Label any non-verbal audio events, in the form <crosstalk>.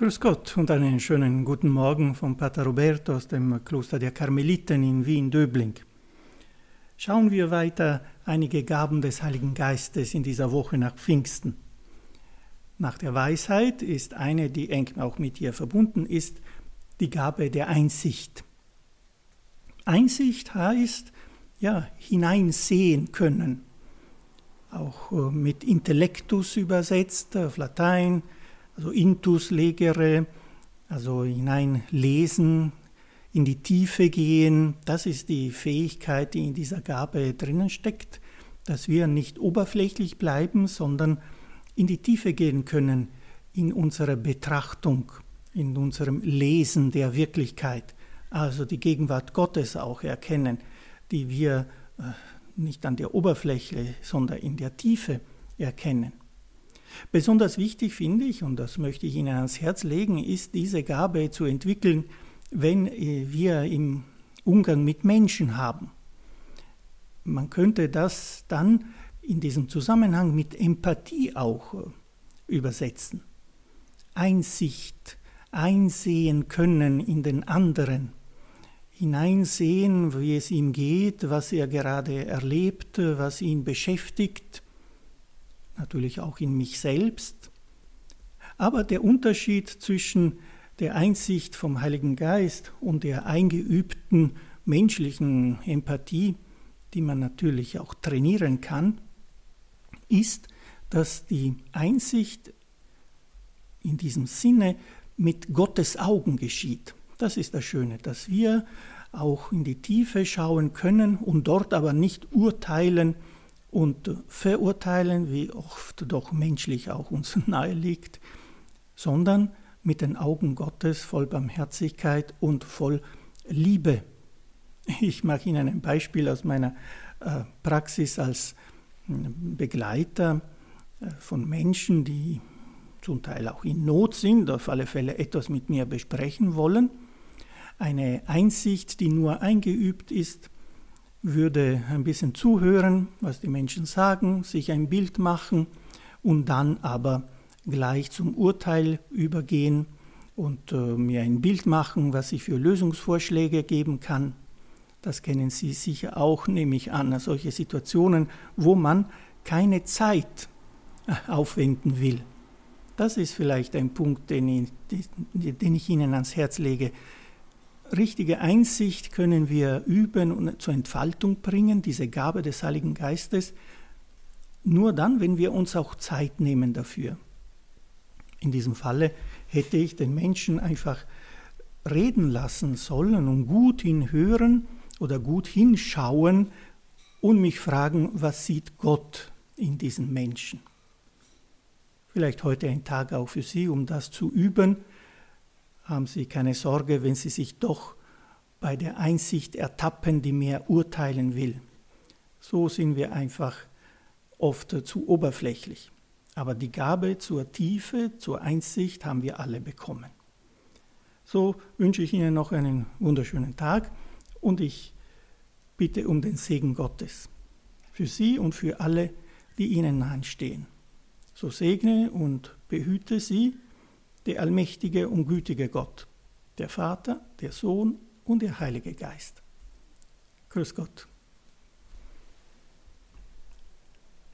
Grüß Gott und einen schönen guten Morgen von Pater Roberto aus dem Kloster der Karmeliten in Wien-Döbling. Schauen wir weiter einige Gaben des Heiligen Geistes in dieser Woche nach Pfingsten. Nach der Weisheit ist eine, die eng auch mit ihr verbunden ist, die Gabe der Einsicht. Einsicht heißt, ja, hineinsehen können. Auch äh, mit Intellektus übersetzt, auf Latein, also intus legere, also hineinlesen, in die Tiefe gehen, das ist die Fähigkeit, die in dieser Gabe drinnen steckt, dass wir nicht oberflächlich bleiben, sondern in die Tiefe gehen können, in unserer Betrachtung, in unserem Lesen der Wirklichkeit, also die Gegenwart Gottes auch erkennen, die wir äh, nicht an der Oberfläche, sondern in der Tiefe erkennen. Besonders wichtig finde ich, und das möchte ich Ihnen ans Herz legen, ist diese Gabe zu entwickeln, wenn äh, wir im Umgang mit Menschen haben. Man könnte das dann in diesem Zusammenhang mit Empathie auch äh, übersetzen. Einsicht, einsehen können in den anderen, hineinsehen, wie es ihm geht, was er gerade erlebt, was ihn beschäftigt, natürlich auch in mich selbst. Aber der Unterschied zwischen der Einsicht vom Heiligen Geist und der eingeübten menschlichen Empathie, die man natürlich auch trainieren kann, ist, dass die Einsicht in diesem Sinne mit Gottes Augen geschieht. Das ist das Schöne, dass wir auch in die Tiefe schauen können und dort aber nicht urteilen, und verurteilen, wie oft doch menschlich auch uns <laughs> nahe liegt, sondern mit den Augen Gottes voll Barmherzigkeit und voll Liebe. Ich mache Ihnen ein Beispiel aus meiner äh, Praxis als hm, Begleiter äh, von Menschen, die zum Teil auch in Not sind, auf alle Fälle etwas mit mir besprechen wollen. Eine Einsicht, die nur eingeübt ist, würde ein bisschen zuhören, was die Menschen sagen, sich ein Bild machen und dann aber gleich zum Urteil übergehen und äh, mir ein Bild machen, was ich für Lösungsvorschläge geben kann. Das kennen Sie sicher auch, nehme ich an, solche Situationen, wo man keine Zeit <laughs> aufwenden will. Das ist vielleicht ein Punkt, den ich, den ich Ihnen ans Herz lege richtige Einsicht können wir üben und zur Entfaltung bringen, diese Gabe des Heiligen Geistes, nur dann, wenn wir uns auch Zeit nehmen dafür. In diesem Falle hätte ich den Menschen einfach reden lassen sollen und gut hinhören oder gut hinschauen und mich fragen, was sieht Gott in diesen Menschen. Vielleicht heute ein Tag auch für Sie, um das zu üben haben Sie keine Sorge, wenn Sie sich doch bei der Einsicht ertappen, die mehr urteilen will. So sind wir einfach oft zu oberflächlich. Aber die Gabe zur Tiefe, zur Einsicht haben wir alle bekommen. So wünsche ich Ihnen noch einen wunderschönen Tag und ich bitte um den Segen Gottes für Sie und für alle, die Ihnen nahestehen. So segne und behüte Sie der allmächtige und gütige Gott, der Vater, der Sohn und der Heilige Geist. Grüß Gott.